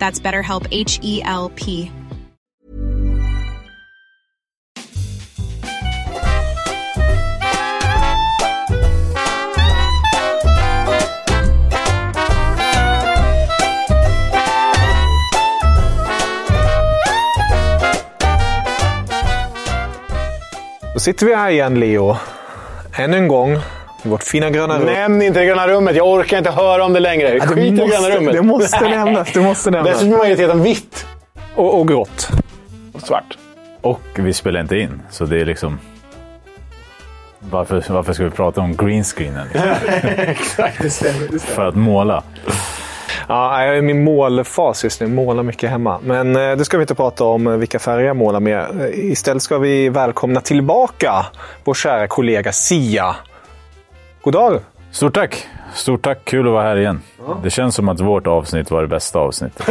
That's BetterHelp H E L P. Då sitter vi här igen, Leo. Ännu en gång. I vårt fina gröna rum. Nämn inte det gröna rummet. Jag orkar inte höra om det längre. Ja, Skit det i det måste- gröna rummet. det måste nämnas, det måste nämnas. Dessutom är majoriteten vitt Och, och grått. och svart. Och vi spelar inte in, så det är liksom... Varför, varför ska vi prata om greenscreenen? Exakt, det stämmer. För att måla. Ja, jag är i min målfas just nu. Målar mycket hemma. Men eh, det ska vi inte prata om eh, vilka färger jag målar med. Eh, Istället ska vi välkomna tillbaka vår kära kollega Sia. God dag! Stort tack! Stort tack, kul att vara här igen. Det känns som att vårt avsnitt var det bästa avsnittet.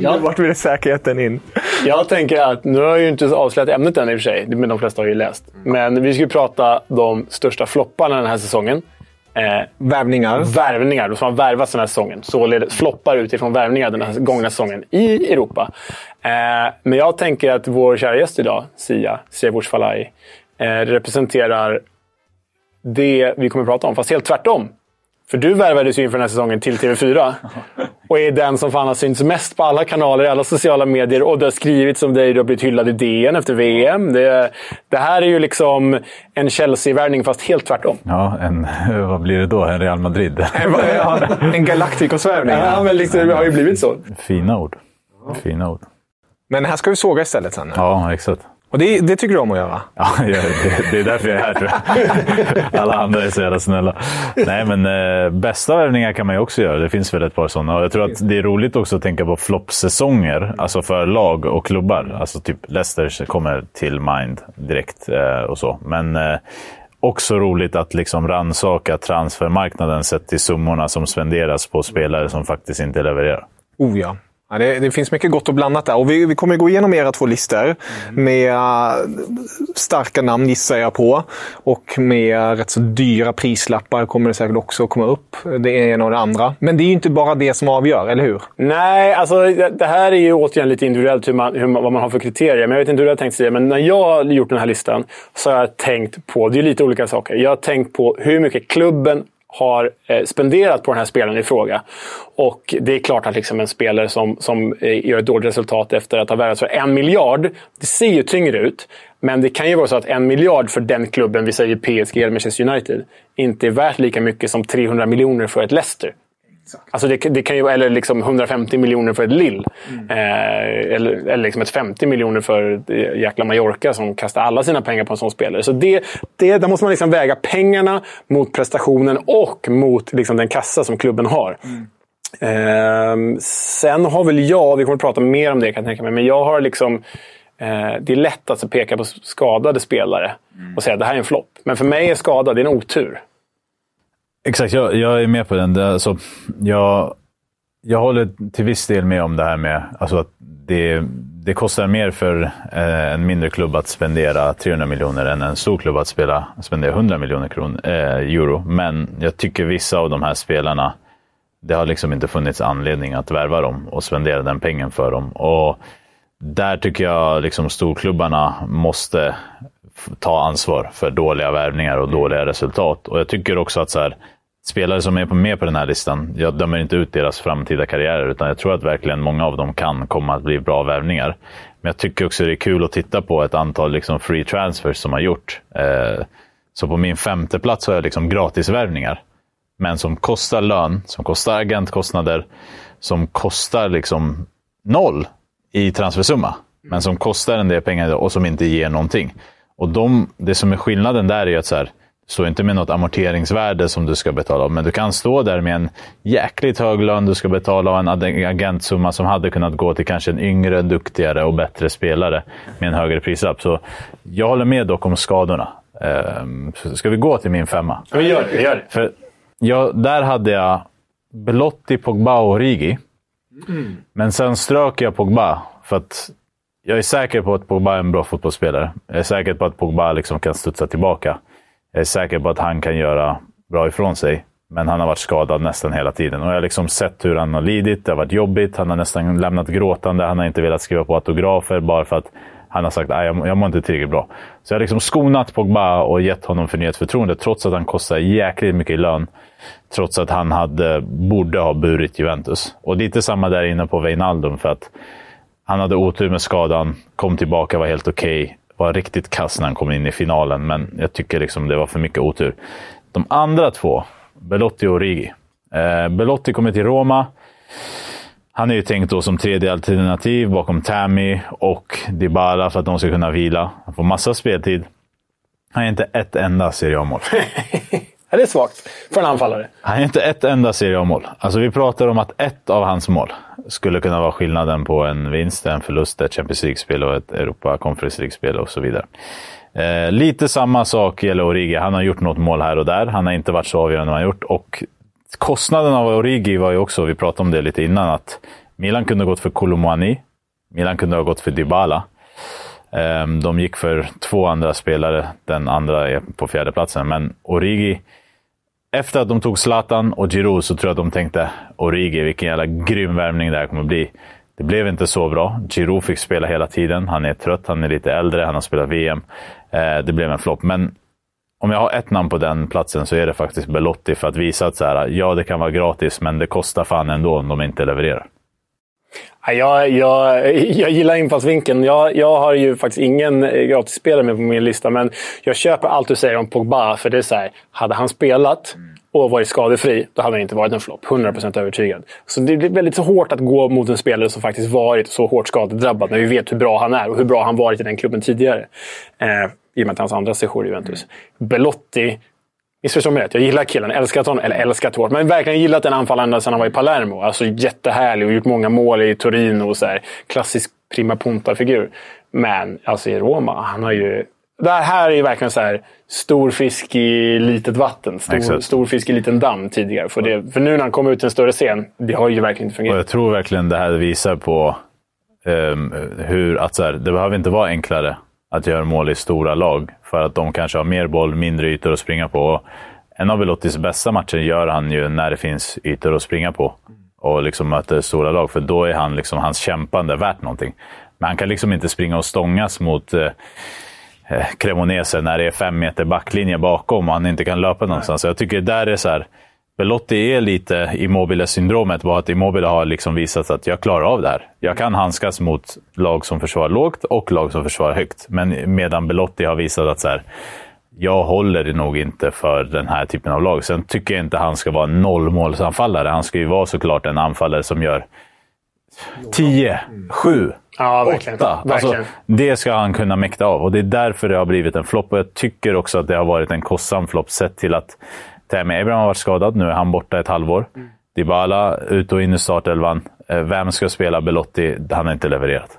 Ja. Nu vart vi säkerheten in. Jag tänker att, nu har jag ju inte avslöjat ämnet än i och för sig, men de flesta har ju läst. Men vi ska ju prata de största flopparna den här säsongen. Eh, Värvningar. värvningar, de som har värvats den här säsongen. Således floppar utifrån värvningar den här gångna säsongen i Europa. Eh, men jag tänker att vår kära gäst idag, Sia, Sia Bush Falai, eh, representerar det vi kommer att prata om, fast helt tvärtom. För du värvades ju inför den här säsongen till TV4 och är den som fan har synts mest på alla kanaler, i alla sociala medier och det har skrivits om dig. Du har blivit hyllad i DN efter VM. Det, det här är ju liksom en Chelsea-värvning fast helt tvärtom. Ja, en, vad blir det då? En Real Madrid? En Galacticos-värvning. Ja, men liksom, det har ju blivit så. Fina ord. Fina ord. Men här ska vi såga istället sen. Ja, exakt. Och det, det tycker du om att göra? Ja, det, det är därför jag är här tror jag. Alla andra är så jävla snälla. Nej, men eh, bästa värvningar kan man ju också göra. Det finns väl ett par sådana. Och jag tror att det är roligt också att tänka på floppsäsonger. Alltså för lag och klubbar. Alltså typ Leicester kommer till mind direkt eh, och så. Men eh, också roligt att liksom ransaka transfermarknaden sett till summorna som spenderas på spelare som faktiskt inte levererar. Oh ja. Ja det, det finns mycket gott och blandat där. Och vi, vi kommer gå igenom era två listor med äh, starka namn gissar jag på. Och med rätt så dyra prislappar kommer det säkert också komma upp. Det ena och det andra. Men det är ju inte bara det som avgör, eller hur? Nej, alltså det det här är ju återigen lite individuellt hur man, hur man, vad man har för kriterier. Men jag vet inte hur du har tänkt säga. Men när jag har gjort den här listan så har jag tänkt på, det är lite olika saker. Jag har tänkt på hur mycket klubben har eh, spenderat på den här spelaren i fråga. Och det är klart att liksom en spelare som, som eh, gör ett dåligt resultat efter att ha värvats för en miljard, det ser ju tyngre ut. Men det kan ju vara så att en miljard för den klubben, vi säger PSG eller Manchester United, inte är värt lika mycket som 300 miljoner för ett Leicester. Alltså det, det kan ju, eller liksom 150 miljoner för ett Lill. Eh, eller eller liksom ett 50 miljoner för eh, jäkla Mallorca som kastar alla sina pengar på en sån spelare. Så det, det, där måste man liksom väga pengarna mot prestationen och mot liksom den kassa som klubben har. Eh, sen har väl jag, vi kommer att prata mer om det kan jag tänka mig, men jag har liksom eh, det är lätt att peka på skadade spelare och säga att det här är en flopp. Men för mig är skada det är en otur. Exakt, jag, jag är med på den. Det, alltså, jag jag håller till viss del med om det här med alltså att det, det kostar mer för eh, en mindre klubb att spendera 300 miljoner än en stor klubb att spela, spendera 100 miljoner kron, eh, euro. Men jag tycker vissa av de här spelarna, det har liksom inte funnits anledning att värva dem och spendera den pengen för dem. Och där tycker jag liksom storklubbarna måste ta ansvar för dåliga värvningar och dåliga resultat. Och jag tycker också att så här, spelare som är med på den här listan, jag dömer inte ut deras framtida karriärer, utan jag tror att verkligen många av dem kan komma att bli bra värvningar. Men jag tycker också det är kul att titta på ett antal liksom free transfers som har gjort. Eh, så på min femte plats har jag liksom gratisvärvningar. Men som kostar lön, som kostar agentkostnader, som kostar liksom noll i transfersumma. Men som kostar en del pengar och som inte ger någonting. Och de, det som är skillnaden där är att så här, står inte med något amorteringsvärde som du ska betala. Men du kan stå där med en jäkligt hög lön du ska betala och en agentsumma som hade kunnat gå till kanske en yngre, duktigare och bättre spelare med en högre prislapp. Så jag håller med dock om skadorna. Ehm, ska vi gå till min femma? Vi gör det. Vi gör det. För jag, där hade jag Belotti, Pogba och Rigi. Mm. Men sen strök jag Pogba för att jag är säker på att Pogba är en bra fotbollsspelare. Jag är säker på att Pogba liksom kan studsa tillbaka. Jag är säker på att han kan göra bra ifrån sig. Men han har varit skadad nästan hela tiden. Och jag har liksom sett hur han har lidit. Det har varit jobbigt. Han har nästan lämnat gråtande. Han har inte velat skriva på autografer bara för att han har sagt att jag, jag mår inte tillräckligt bra. Så jag har liksom skonat Pogba och gett honom förnyat förtroende, trots att han kostar jäkligt mycket i lön. Trots att han hade, borde ha burit Juventus. Och lite samma där inne på Wijnaldum, för att han hade otur med skadan, kom tillbaka, var helt okej. Okay var riktigt kass när han kom in i finalen, men jag tycker liksom det var för mycket otur. De andra två, Belotti och Rigi. Eh, Belotti kommer till Roma. Han är ju tänkt då som tredje alternativ bakom Tammy och Dybala för att de ska kunna vila. Han får massa speltid. Han är inte ett enda Serie A-mål. Ja, det är svagt för en anfallare. Han är inte ett enda Serie A-mål. Alltså, vi pratar om att ett av hans mål skulle kunna vara skillnaden på en vinst, en förlust, ett Champions League-spel och ett Europa Conference League-spel och så vidare. Eh, lite samma sak gäller Origi. Han har gjort något mål här och där. Han har inte varit så avgörande han har gjort. Och kostnaden av Origi var ju också, vi pratade om det lite innan, att Milan kunde ha gått för Kolomouani. Milan kunde ha gått för Dybala. Ehm, de gick för två andra spelare. Den andra är på fjärde platsen. Men Origi, efter att de tog Zlatan och Giroud så tror jag att de tänkte Origi, vilken jävla grym värmning det här kommer att bli. Det blev inte så bra. Giroud fick spela hela tiden. Han är trött, han är lite äldre, han har spelat VM. Eh, det blev en flopp. Men om jag har ett namn på den platsen så är det faktiskt Belotti för att visa att så här, ja, det kan vara gratis, men det kostar fan ändå om de inte levererar. Jag, jag, jag gillar infallsvinkeln. Jag, jag har ju faktiskt ingen eh, gratisspelare med på min lista, men jag köper allt du säger om Pogba. För det är så här, hade han spelat och varit skadefri, då hade han inte varit en flopp. 100% övertygad. Så det blir väldigt så hårt att gå mot en spelare som faktiskt varit så hårt skadedrabbad, när vi vet hur bra han är och hur bra han varit i den klubben tidigare. Eh, I och med att hans andra sejour i Juventus. Belotti Missförstå mig rätt, jag gillar killen. Älskat honom. Eller älskat hårt, men verkligen gillat den anfallaren ända sedan han var i Palermo. Alltså jättehärlig och gjort många mål i Torino. Och så här. Klassisk prima punta-figur. Men alltså i Roma, han har ju... Det här är ju verkligen så här stor fisk i litet vatten. Stor, stor fisk i liten damm tidigare. För, det, för nu när han kommer ut till en större scen, det har ju verkligen inte fungerat. Och jag tror verkligen det här visar på um, hur att så här, det behöver inte vara enklare att göra mål i stora lag. För att de kanske har mer boll, mindre ytor att springa på. En av Belottis bästa matcher gör han ju när det finns ytor att springa på och liksom möter stora lag. För då är han liksom, hans kämpande värt någonting. Men han kan liksom inte springa och stångas mot eh Cremonese när det är fem meter backlinje bakom och han inte kan löpa någonstans. Så jag tycker där är så här, Belotti är lite Immobile-syndromet, bara att Immobile har liksom visat att jag klarar av det här. Jag kan handskas mot lag som försvarar lågt och lag som försvarar högt. Men medan Belotti har visat att så här, jag håller nog inte för den här typen av lag. Sen tycker jag inte han ska vara en nollmålsanfallare. Han ska ju vara såklart en anfallare som gör 10, 7, ja, verkligen. 8. Alltså, det ska han kunna mäkta av och det är därför det har blivit en flopp. Och jag tycker också att det har varit en kostsam flopp sett till att Tammy Abraham har varit skadad. Nu är han borta ett halvår. Mm. Dybala ut och in i startelvan. Eh, vem ska spela Belotti? Han har inte levererat.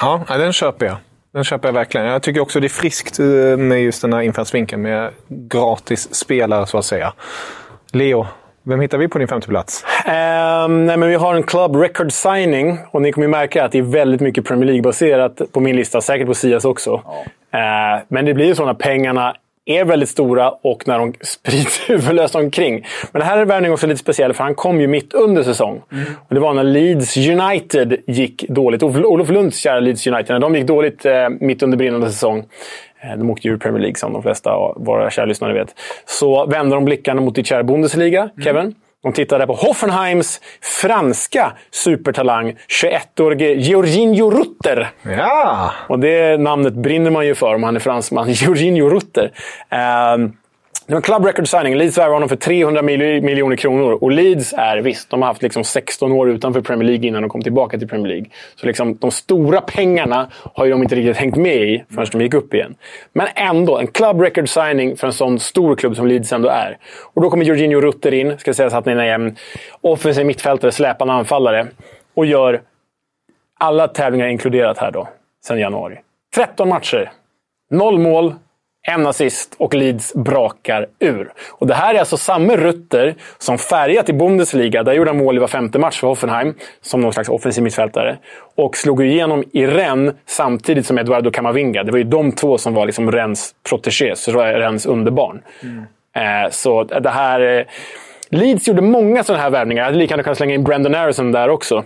Ja, den köper jag. Den köper jag verkligen. Jag tycker också det är friskt eh, med just den här infallsvinkeln med gratis spelare, så att säga. Leo, Vem hittar vi på din femte plats? Um, nej, men vi har en club record signing och ni kommer ju märka att det är väldigt mycket Premier League-baserat på min lista. Säkert på Sias också. Ja. Uh, men det blir ju så när pengarna är väldigt stora och när de sprids huvudlöst omkring. Men det här är värvningen också lite speciell, för han kom ju mitt under säsong. Mm. Och det var när Leeds United gick dåligt. Olof Lunds kära Leeds United, när de gick dåligt eh, mitt under brinnande säsong. Eh, de åkte ju ur Premier League, som de flesta av våra kära lyssnare vet. Så vände de blickarna mot ditt kära Bundesliga, mm. Kevin. De tittade på Hoffenheims franska supertalang, 21-årige Georginio Rutter. Ja! Och det namnet brinner man ju för om han är fransman. Georginio Rutter. Uh, det var en club record signing. Leeds värvade honom för 300 miljoner kronor. Och Leeds är, visst, de har haft liksom 16 år utanför Premier League innan de kom tillbaka till Premier League. Så liksom, de stora pengarna har ju de inte riktigt hängt med i förrän de gick upp igen. Men ändå, en club record signing för en sån stor klubb som Leeds ändå är. Och då kommer Jorginho Rutter in, ska sägas att han är en offensiv mittfältare, släpande anfallare. Och gör alla tävlingar inkluderat här då, sen januari. 13 matcher. Noll mål, en assist och Leeds brakar ur. Och det här är alltså samma Rutter som färgat i Bundesliga. Där gjorde han mål i var femte match för Hoffenheim, som någon slags offensiv mittfältare. Och slog igenom i Rennes samtidigt som Eduardo Camavinga. Det var ju de två som var liksom Rennes protégés, Rennes underbarn. Mm. Eh, så det här... Eh, Leeds gjorde många sådana här värvningar. Jag hade lika gärna kunnat slänga in Brendan Harrison där också.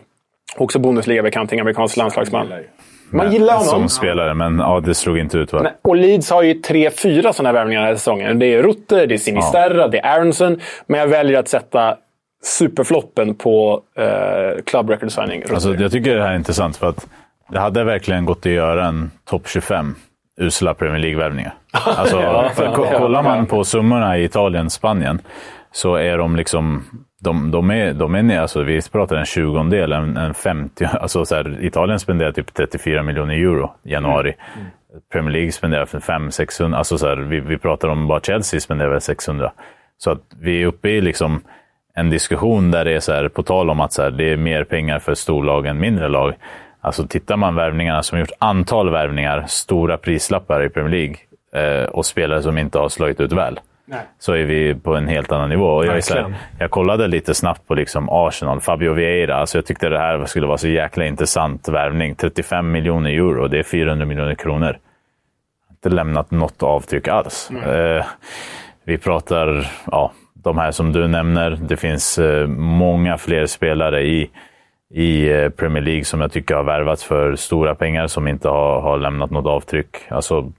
Också Bundesliga-bekanting, amerikansk landslagsman. Man gillar honom. Som spelare, men ja, det slog inte ut. Va? Nej, och Leeds har ju tre, fyra sådana värvningar den här säsongen. Det är Rutter, det är Sinisterra, ja. det är Aronson. Men jag väljer att sätta superfloppen på uh, Club Record Signing. Alltså, jag tycker det här är intressant för att det hade verkligen gått att göra en topp 25 usla Premier League-värvningar. Alltså, ja, kollar man på summorna i Italien, Spanien, så är de liksom de, de, är, de är alltså vi pratar en tjugondel, en, en 50. Alltså så här, Italien spenderar typ 34 miljoner euro i januari. Mm. Premier League spenderar 500-600. Alltså så här, vi, vi pratar om bara Chelsea spenderar 600. Så att vi är uppe i liksom en diskussion där det är så här, på tal om att så här, det är mer pengar för storlag än mindre lag. Alltså tittar man värvningarna som gjort antal värvningar, stora prislappar i Premier League eh, och spelare som inte har slagit ut väl. Nej. så är vi på en helt annan nivå. Och jag, är här, jag kollade lite snabbt på liksom Arsenal, Fabio Vieira. Alltså jag tyckte det här skulle vara så jäkla intressant värvning. 35 miljoner euro, det är 400 miljoner kronor. Inte lämnat något avtryck alls. Eh, vi pratar, ja, de här som du nämner. Det finns eh, många fler spelare i, i eh, Premier League som jag tycker har värvats för stora pengar som inte har, har lämnat något avtryck. Alltså,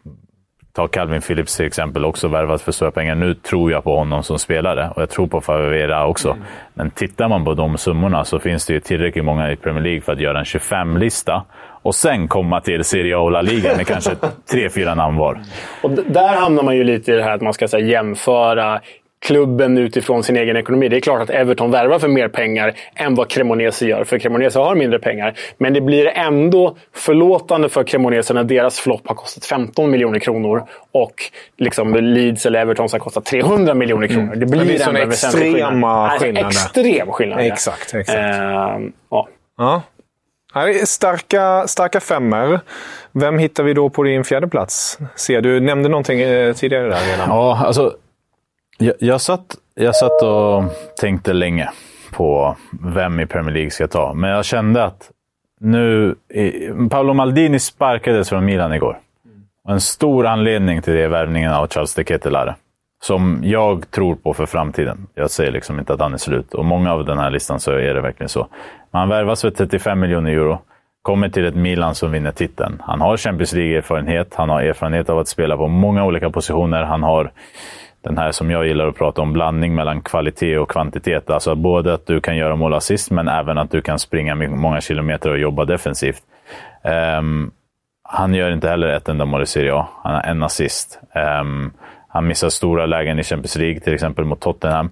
Ta Calvin Phillips till exempel, också värvat för stora pengar. Nu tror jag på honom som spelare och jag tror på Favera också. Mm. Men tittar man på de summorna så finns det ju tillräckligt många i Premier League för att göra en 25-lista och sen komma till Serie A och La Liga med kanske tre, fyra namn var. Och där hamnar man ju lite i det här att man ska här, jämföra klubben utifrån sin egen ekonomi. Det är klart att Everton värvar för mer pengar än vad Cremonese gör, för Cremonese har mindre pengar. Men det blir ändå förlåtande för Cremonese när deras flopp har kostat 15 miljoner kronor och liksom Leeds eller Everton har kostat 300 miljoner kronor. Mm. Det blir, det blir ändå en extrema skillnader. Extrem skillnad. Exakt. exakt. Uh, ja. ja. Starka, starka femmer. Vem hittar vi då på din fjärde plats? Ser du nämnde någonting eh, tidigare där redan. Ja, alltså jag, jag, satt, jag satt och tänkte länge på vem i Premier League ska ta, men jag kände att nu... Paolo Maldini sparkades från Milan igår. En stor anledning till det är värvningen av Charles de Ketelare. Som jag tror på för framtiden. Jag säger liksom inte att han är slut. Och många av den här listan så är det verkligen så. Men han värvas för 35 miljoner euro. Kommer till ett Milan som vinner titeln. Han har Champions League-erfarenhet. Han har erfarenhet av att spela på många olika positioner. Han har den här som jag gillar att prata om, blandning mellan kvalitet och kvantitet. Alltså både att du kan göra mål assist, men även att du kan springa många kilometer och jobba defensivt. Um, han gör inte heller ett enda mål i Serie A. Han har en assist. Um, han missar stora lägen i Champions League, till exempel mot Tottenham.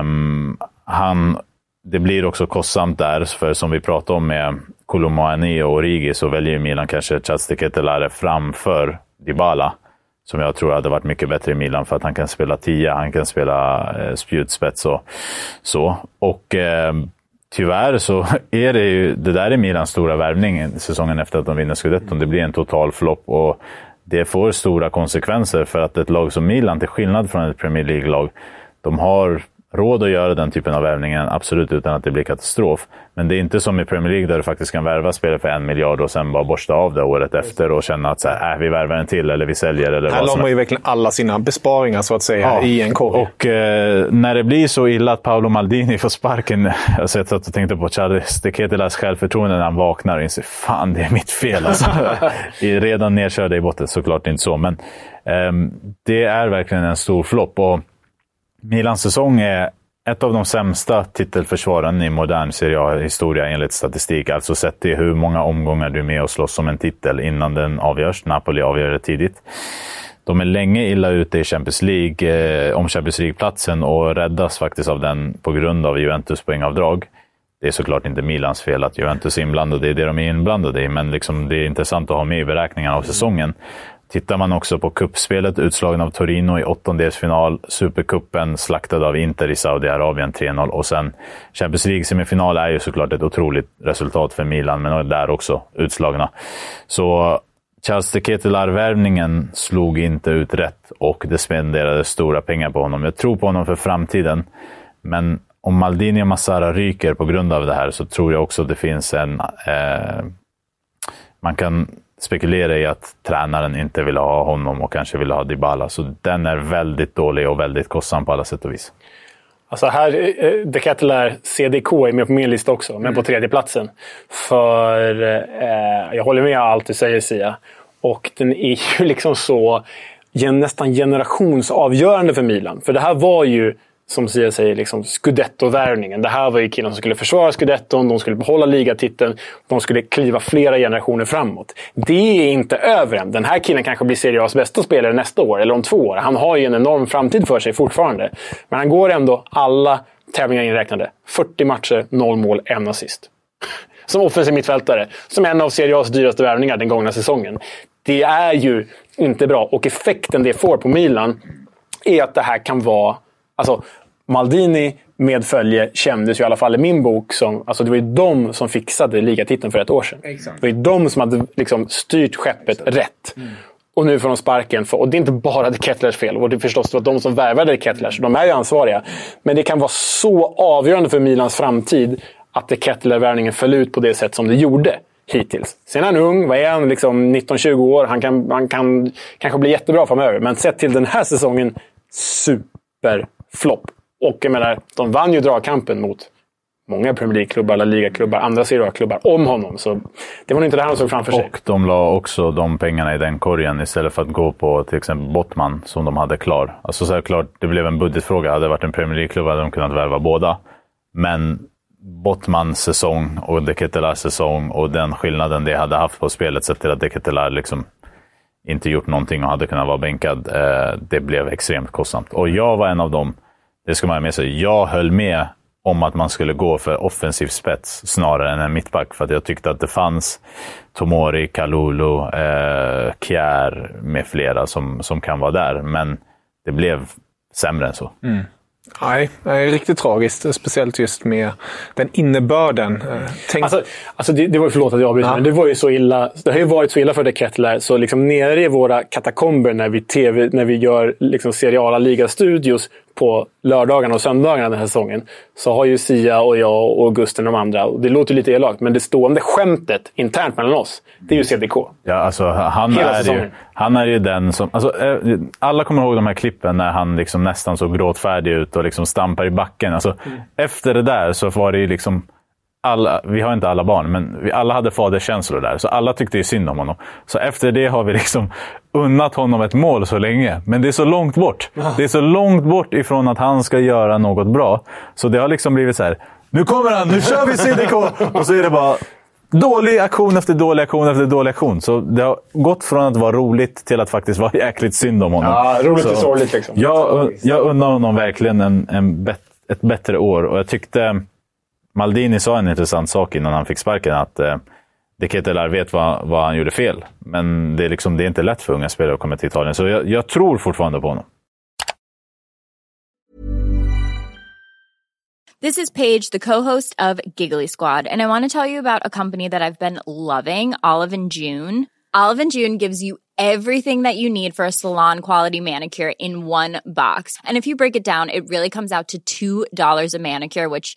Um, han, det blir också kostsamt där, för som vi pratade om med Kolomoani och Origi så väljer Milan kanske Chastikettelare framför Dybala som jag tror hade varit mycket bättre i Milan för att han kan spela tia, han kan spela eh, spjutspets och så. Och eh, tyvärr så är det ju, det där är Milans stora värvning säsongen efter att de vinner scudetton. Det blir en total flopp och det får stora konsekvenser för att ett lag som Milan, till skillnad från ett Premier League-lag, de har råd att göra den typen av värvningar, absolut utan att det blir katastrof. Men det är inte som i Premier League där du faktiskt kan värva spelare för en miljard och sen bara borsta av det året efter och känna att så här, äh, vi värvar en till eller vi säljer. Eller här la man ju verkligen alla sina besparingar så att säga ja. i en korg. Och eh, när det blir så illa att Paolo Maldini får sparken. Alltså, jag satt och tänkte på Charles de Ketelas självförtroende när han vaknar och inser fan det är mitt fel. Alltså. Redan nedkörda i botten, såklart inte så. Men eh, det är verkligen en stor flopp. Milans säsong är ett av de sämsta titelförsvaren i modern Serie A-historia enligt statistik. Alltså sett till hur många omgångar du är med och slåss om en titel innan den avgörs. Napoli avgör det tidigt. De är länge illa ute i Champions League, eh, om Champions League-platsen och räddas faktiskt av den på grund av Juventus poängavdrag. Det är såklart inte Milans fel att Juventus är inblandade i det de är inblandade i, men liksom det är intressant att ha med i beräkningarna av säsongen. Tittar man också på kuppspelet, utslagen av Torino i åttondelsfinal, Supercupen slaktad av Inter i Saudiarabien 3-0 och sen Champions League-semifinal är ju såklart ett otroligt resultat för Milan, men där också utslagna. Så Charles de Ketelar-värvningen slog inte ut rätt och det spenderades stora pengar på honom. Jag tror på honom för framtiden, men om Maldini och Massara ryker på grund av det här så tror jag också att det finns en... Eh, man kan spekulera i att tränaren inte vill ha honom och kanske vill ha Dybala. Så den är väldigt dålig och väldigt kostsam på alla sätt och vis. Alltså här, eh, De Kettler CDK är med på min lista också, men mm. på tredje platsen. För eh, jag håller med allt du säger Sia. Och den är ju liksom så nästan generationsavgörande för Milan. För det här var ju som Sia säger, liksom scudetto-värvningen. Det här var ju killen som skulle försvara scudetton, de skulle behålla ligatiteln, de skulle kliva flera generationer framåt. Det är inte över än. Den här killen kanske blir Serie A's bästa spelare nästa år, eller om två år. Han har ju en enorm framtid för sig fortfarande. Men han går ändå alla tävlingar inräknade. 40 matcher, 0 mål, en assist. Som offensiv mittfältare. Som en av Serie A's dyraste värvningar den gångna säsongen. Det är ju inte bra. Och effekten det får på Milan är att det här kan vara Alltså, Maldini med följe kändes ju i alla fall i min bok som... Alltså det var ju de som fixade ligatiteln för ett år sedan. Exakt. Det var ju de som hade liksom styrt skeppet Exakt. rätt. Mm. Och nu får de sparken. För, och det är inte bara de Kettlers fel. Och det är förstås det var de som värvade de Kettlers. De är ju ansvariga. Men det kan vara så avgörande för Milans framtid att de Kettler-värvningen föll ut på det sätt som det gjorde hittills. Sen är han ung. Vad är han? Liksom 19-20 år. Han kan, han kan kanske bli jättebra framöver. Men sett till den här säsongen, super flopp. Och jag menar, de vann ju dragkampen mot många Premier League-klubbar, La Liga-klubbar, andra Serie A-klubbar om honom. Så det var nog inte det han såg framför sig. Och de la också de pengarna i den korgen istället för att gå på till exempel Bottman som de hade klar. Alltså så klart, det blev en budgetfråga. Hade det varit en Premier League-klubb hade de kunnat värva båda. Men Bottmans säsong och Deketelars säsong och den skillnaden det hade haft på spelet sett till att Deketelar liksom inte gjort någonting och hade kunnat vara bänkad. Eh, det blev extremt kostsamt. Och jag var en av dem det ska man ha med sig. Jag höll med om att man skulle gå för offensiv spets snarare än en mittback. För att jag tyckte att det fanns Tomori, Kalulu, eh, Kjär med flera som, som kan vara där. Men det blev sämre än så. Mm. Nej, det är riktigt tragiskt. Speciellt just med den innebörden. Eh, tänk... Alltså, alltså det, det var, förlåt att jag avbryter, ja. men det var ju så illa. Det har ju varit så illa för De Kettler, så liksom nere i våra katakomber när vi, TV, när vi gör liksom seriala ligastudios på lördagarna och söndagarna den här säsongen så har ju Sia och jag och Gusten och de andra, och det låter lite elakt, men det stående skämtet internt mellan oss, det är ju CDK. Ja, alltså han, är ju, han är ju den som... Alltså, eh, alla kommer ihåg de här klippen när han liksom nästan så gråtfärdig ut och liksom stampar i backen. Alltså, mm. Efter det där så var det ju liksom alla, vi har inte alla barn, men vi alla hade faderskänslor där. Så alla tyckte ju synd om honom. Så efter det har vi liksom unnat honom ett mål så länge. Men det är så långt bort. Det är så långt bort ifrån att han ska göra något bra. Så det har liksom blivit så här. Nu kommer han! Nu kör vi CDK! Och så är det bara dålig aktion efter dålig aktion efter dålig aktion. Så det har gått från att vara roligt till att faktiskt vara jäkligt synd om honom. Ja, roligt och sorgligt liksom. Jag, jag unnar honom verkligen en, en bet, ett bättre år. Och jag tyckte... Maldini sa en intressant sak innan han fick sparken. Att eh, De Ketelar vet vad, vad han gjorde fel. Men det är, liksom, det är inte lätt för unga spelare att komma till Italien. Så jag, jag tror fortfarande på honom. This is Paige, the co-host of Giggly Squad. And I want to tell you about a company that I've been loving, Olive and June. Olive and June gives you everything that you need for a salon quality manicure in one box. And if you break it down, it really comes out to $2 a manicure, which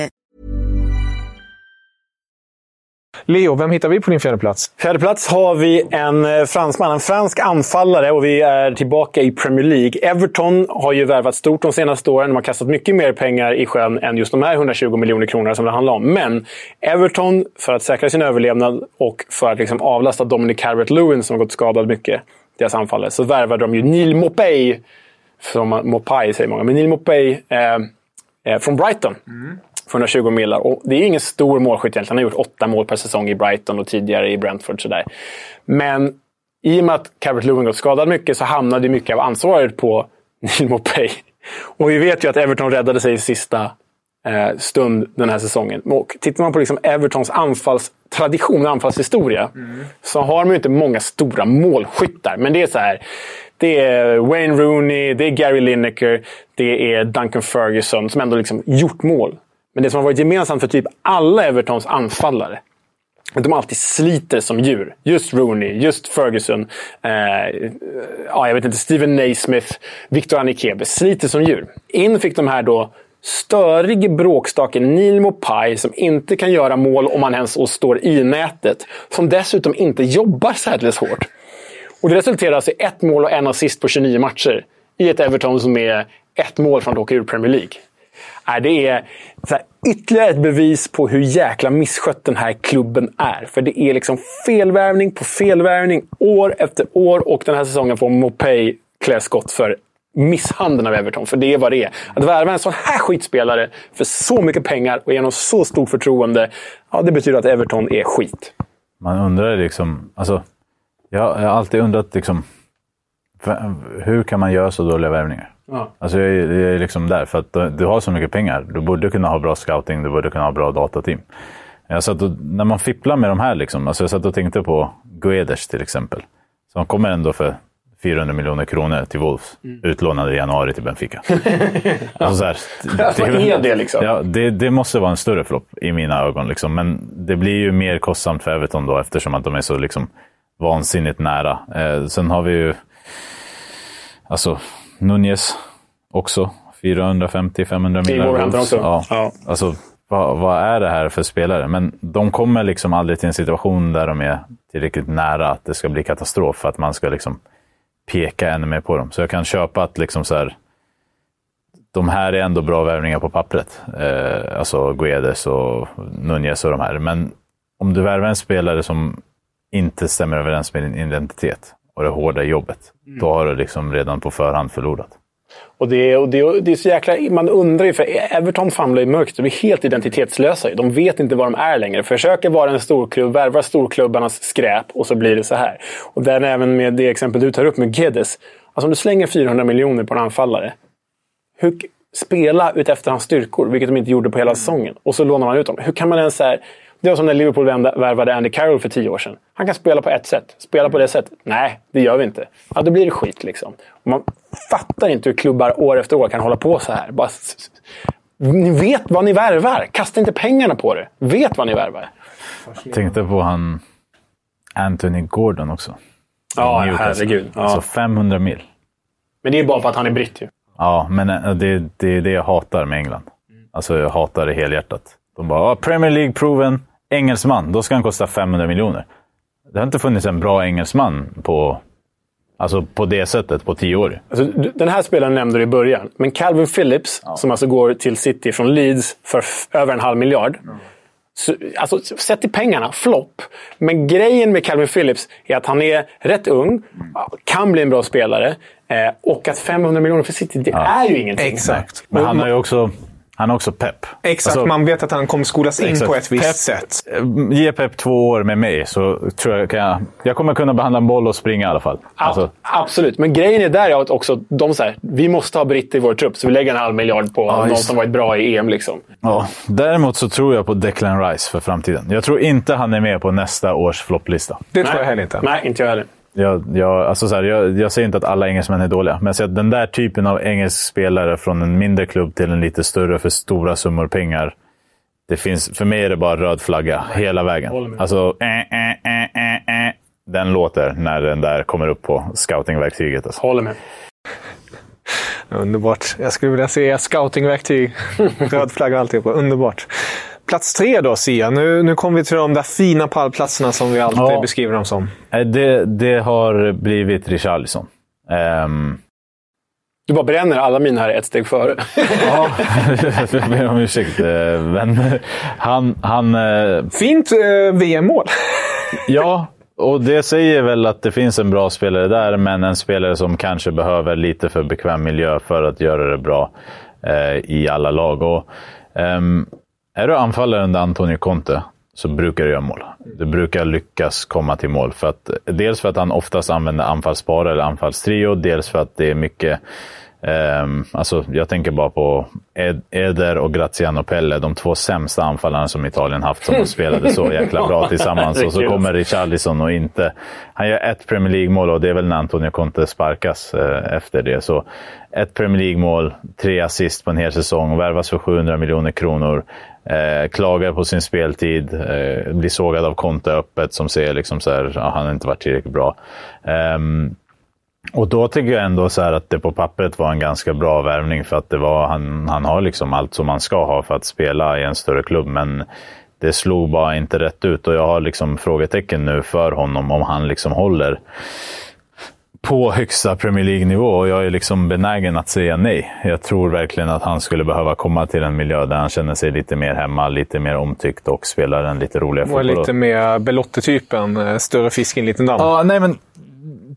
Leo, vem hittar vi på din fjärde plats? Fjärde plats har vi en eh, fransman, en fransk anfallare och vi är tillbaka i Premier League. Everton har ju värvat stort de senaste åren. De har kastat mycket mer pengar i sjön än just de här 120 miljoner kronorna som det handlar om. Men Everton, för att säkra sin överlevnad och för att liksom avlasta Dominic Calvert-Lewin som har gått skadad mycket, deras anfallare, så värvade de ju Neil Mopay, som Mopay säger många, men Neil Mopay eh, eh, från Brighton. För 120 millar. Och det är ingen stor målskytt egentligen. Han har gjort åtta mål per säsong i Brighton och tidigare i Brentford. Sådär. Men i och med att Calvert Lewin gått skadad mycket så hamnade mycket av ansvaret på Neil Mopay. Och vi vet ju att Everton räddade sig i sista eh, stund den här säsongen. Och tittar man på liksom Evertons anfallstradition, anfallshistoria, så har de ju inte många stora målskyttar. Men det är så här. Det är Wayne Rooney, det är Gary Lineker, det är Duncan Ferguson som ändå liksom gjort mål. Men det som har varit gemensamt för typ alla Evertons anfallare att de alltid sliter som djur. Just Rooney, just Ferguson, eh, ja, jag vet inte, Steven Naismith, Victor Anikebe. Sliter som djur. In fick de här då störige bråkstaken Neil Mopai som inte kan göra mål om han ens står i nätet. Som dessutom inte jobbar särdeles hårt. Och det resulterar alltså i ett mål och en assist på 29 matcher. I ett Everton som är ett mål från att åka ur Premier League. Det är så här, ytterligare ett bevis på hur jäkla misskött den här klubben är. För det är liksom felvärvning på felvärvning år efter år och den här säsongen får Mopey klä skott för misshandeln av Everton. För det är vad det är. Att värva en sån här skitspelare för så mycket pengar och genom så stort förtroende, ja, det betyder att Everton är skit. Man undrar liksom... Alltså, jag har alltid undrat liksom, hur kan man göra så dåliga värvningar? Ja. Alltså jag är, jag är liksom där, för att du- har så mycket pengar. Du borde kunna ha bra scouting, du borde kunna ha bra datateam. Jag satt och, när man fipplar med de här, liksom, alltså jag satt och tänkte på Guedes till exempel. Som kommer ändå för 400 miljoner kronor till Wolves. Utlånade i januari till Benfica. alltså så här, Vad är det liksom? Ja, det, det måste vara en större flopp i mina ögon. Liksom. Men det blir ju mer kostsamt för Everton då eftersom att de är så liksom, vansinnigt nära. Eh, sen har vi ju alltså, Nunez också. 450-500 I Wolverhampton också. Ja. Ja. Alltså, vad, vad är det här för spelare? Men de kommer liksom aldrig till en situation där de är tillräckligt nära att det ska bli katastrof för att man ska liksom peka ännu mer på dem. Så jag kan köpa att liksom så här, de här är ändå bra värvningar på pappret. Eh, alltså Guedes och Nunez och de här. Men om du värvar en spelare som inte stämmer överens med din identitet och det hårda jobbet, då har du liksom redan på förhand förlorat. Och det, är- och det, det är så jäkla... Man undrar ju, för Everton famlar i mörkret. De är helt identitetslösa. De vet inte vad de är längre. Försöker vara en storklubb, värvar storklubbarnas skräp och så blir det så här. Och där även med det exempel du tar upp med Guedes. Alltså om du slänger 400 miljoner på en anfallare. Hur, spela utefter hans styrkor, vilket de inte gjorde på hela säsongen. Och så lånar man ut dem. Hur kan man ens så här, Det var som när Liverpool värvade Andy Carroll för tio år sedan. Han kan spela på ett sätt. Spela på det sättet. Nej, det gör vi inte. Ja, då blir det skit liksom. Och man fattar inte hur klubbar år efter år kan hålla på så här. Bara, ni vet vad ni värvar. Kasta inte pengarna på det. Vet vad ni värvar. Tänkte på han Anthony Gordon också. Ja, herregud. Ja. Alltså 500 mil. Men det är bara för att han är britt ju. Ja, men eh, det, det är det jag hatar med England. Alltså jag hatar det helhjärtat. De bara "Ah, Premier League-proven, engelsman, då ska han kosta 500 miljoner. Det har inte funnits en bra engelsman på, alltså på det sättet på tio år. Alltså, den här spelaren nämnde du i början. Men Calvin Phillips, som alltså går till City från Leeds för över en halv miljard. Så, alltså, sett i pengarna, flopp. Men grejen med Calvin Phillips är att han är rätt ung, kan bli en bra spelare. Eh, och att 500 miljoner för City, det är ju ingenting. Exakt. Men han har ju också, han har också pepp. Exakt, Alltså, man vet att han kommer skolas in Exakt. på ett visst Pep- sätt. eh, Ge Pep två år med mig så tror jag kan jag, jag kommer kunna behandla en boll och springa i alla fall. Alltså, Ja, absolut, men grejen är där att också de säger vi måste ha britter i vår trupp, så vi lägger en halv miljard på någon just som varit bra i EM. Liksom. ja. Däremot så tror jag på Declan Rice för framtiden. Jag tror inte han är med på nästa års flopplista. Det tror jag heller inte. Nej, inte jag heller. Jag, jag, alltså så här, jag, jag säger inte att alla engelsmän är dåliga, men jag säger att den där typen av engelsk spelare från en mindre klubb till en lite större för stora summor pengar. Det finns, för mig är det bara röd flagga hela vägen. Alltså, eh, eh, eh. Den låter när den där kommer upp på scoutingverktyget. Alltså. Håller med. Underbart. Jag skulle vilja se scoutingverktyg. Röd flagga och alltihopa. Underbart. Plats tre då, Sia. Nu, nu kommer vi till de där fina pallplatserna som vi alltid Ja. beskriver dem som. Eh, Det, det har blivit Richarlison. Ehm, Du bara bränner alla mina här ett steg före. ja, jag ber om ursäkt. eh, Men han, han, eh, Fint eh, VM-mål. Ja, och det säger väl att det finns en bra spelare där, men en spelare som kanske behöver lite för bekväm miljö för att göra det bra eh, i alla lag. Och, ehm, är du anfallare under Antonio Conte så brukar du göra mål. Du brukar lyckas komma till mål. För att, dels för att han oftast använder anfallspar eller anfallstrio, dels för att det är mycket Um, alltså, jag tänker bara på Ed, Eder och Graziano Pelle, de två sämsta anfallarna som Italien haft som spelade så jäkla bra tillsammans. Och så kommer Richarlison och inte... Han gör ett Premier League-mål och det är väl när Antonio Conte sparkas eh, efter det. Så ett Premier League-mål, tre assist på en hel säsong, värvas för 700 miljoner kronor. Eh, klagar på sin speltid, eh, blir sågad av Conte öppet som säger liksom så här, ja, han har inte varit tillräckligt bra. Ehm, och då tycker jag ändå så här att det på pappret var en ganska bra värvning för att det var, han, han har liksom allt som man ska ha för att spela i en större klubb. Men det slog bara inte rätt ut och jag har liksom frågetecken nu för honom om han liksom håller på högsta Premier League-nivå och jag är liksom benägen att säga nej. Jag tror verkligen att han skulle behöva komma till en miljö där han känner sig lite mer hemma, lite mer omtyckt och spelar en lite roligare Och fotboll. lite mer Belotti-typen. eh, Större fisk i en liten damm. Ja, nej men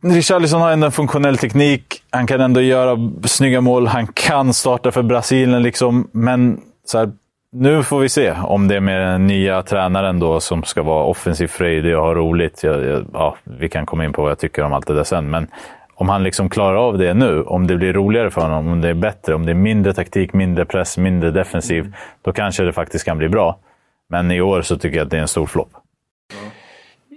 Richarlison har ändå en funktionell teknik. Han kan ändå göra snygga mål. Han kan starta för Brasilien, liksom. men så här, nu får vi se om det är med den nya tränaren då som ska vara offensiv frejdig och ha roligt. Jag, jag, ja, vi kan komma in på vad jag tycker om allt det där sen, men om han liksom klarar av det nu, om det blir roligare för honom, om det är bättre, om det är mindre taktik, mindre press, mindre defensiv, då kanske det faktiskt kan bli bra. Men i år så tycker jag att det är en stor flopp.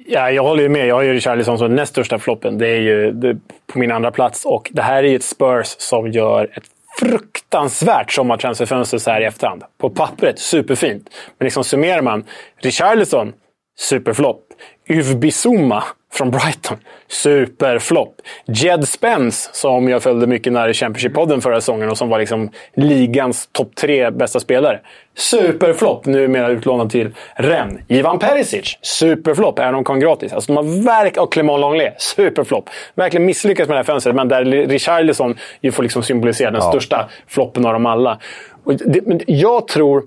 Ja, jag håller ju med. Jag har ju Richarlison som den näst största floppen. Det är ju det, på min andra plats. Och det här är ju ett Spurs som gör ett fruktansvärt sommartransferfönster så här i efterhand. På pappret superfint. Men liksom summerar man. Richarlison, superflopp. Yves Bissouma från Brighton, superflopp. Jed Spence, som jag följde mycket nära i Championship-podden förra säsongen och som var liksom ligans topp tre bästa spelare. Superflopp, numera utlånad till Rennes. Ivan Perisic, superflopp, om han kom gratis. Alltså, de har verk och Clément Lenglet, superflopp. Verkligen misslyckats med det här fönstret, men där Richarlison ju får liksom symbolisera den största floppen av dem alla. Och det, men jag tror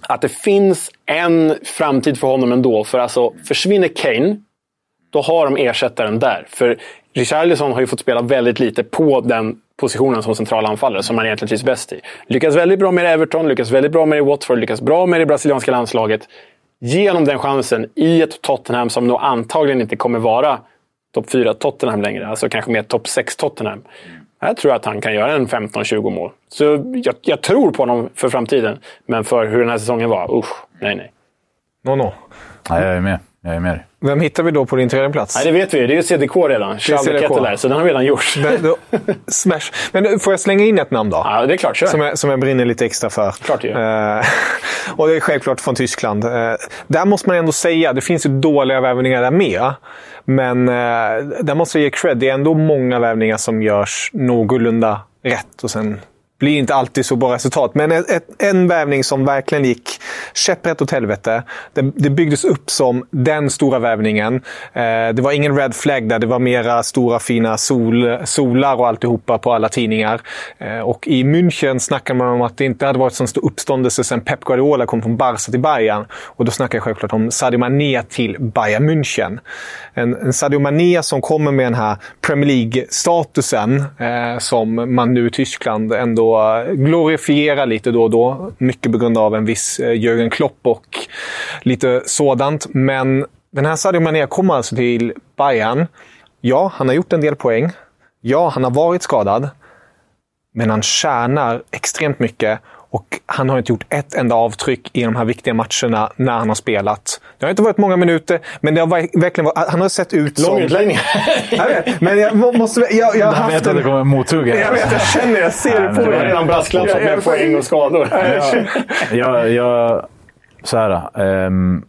att det finns en framtid för honom ändå. För alltså, försvinner Kane, då har de ersättaren där. För Richarlison har ju fått spela väldigt lite på den positionen som central anfallare som han egentligen trivs bäst i. Lyckas väldigt bra med Everton, lyckas väldigt bra med det i Watford, lyckas bra med det brasilianska landslaget. Genom den chansen i ett Tottenham som nog antagligen inte kommer vara topp 4 Tottenham längre. Alltså kanske mer topp 6 Tottenham. Här tror jag att han kan göra en 15-20 mål. Så jag, jag, tror på honom för framtiden. Men för hur den här säsongen var, usch, nej nej. No-no. Ja, jag är med. Jag är med dig. Vem hittar vi då på din tredje plats? Nej, det vet vi. Det är ju CDK redan. Charles CDK. Kettler, så den har vi redan gjort. Men då- Smash. Men får jag slänga in ett namn då? Ja, det är klart. Kör. Som jag, som jag brinner lite extra för. Klart du. Eh, och det är självklart från Tyskland. Eh, där måste man ändå säga, det finns ju dåliga värvningar där med. Men eh, där måste jag ge cred. Det är ändå många värvningar som görs någorlunda rätt. Och sen blir inte alltid så bra resultat. Men ett, ett, en värvning som verkligen gick käpprätt åt helvete. Det, det byggdes upp som den stora värvningen. Eh, det var ingen red flag där. Det var mera stora fina sol, solar och alltihopa på alla tidningar. Eh, och i München snackade man om att det inte hade varit så stor uppståndelse sedan Pep Guardiola kom från Barca till Bayern. Och då snackar jag självklart om Sadio Mané till Bayern München. En, en Sadio Mané som kommer med den här Premier League-statusen eh, som man nu i Tyskland ändå Glorifiera lite då och då. Mycket på grund av en viss eh, Jürgen Klopp och lite sådant. Men den här Sadio Mané kommer alltså till Bayern. Ja, han har gjort en del poäng. Ja, han har varit skadad. Men han tjänar extremt mycket och han har inte gjort ett enda avtryck i de här viktiga matcherna när han har spelat. Det har inte varit många minuter, men det har ver- verkligen varit, han har sett ut som... Lång utläggning. Jag vet, men jag må- måste... Jag, jag har haft vet att det en... kommer en mothugg här. Jag vet, jag känner, jag ser det på men Det var det- dig. redan brasklappsat Ja, ja, med poäng och skador. jag, jag, så här, ehm,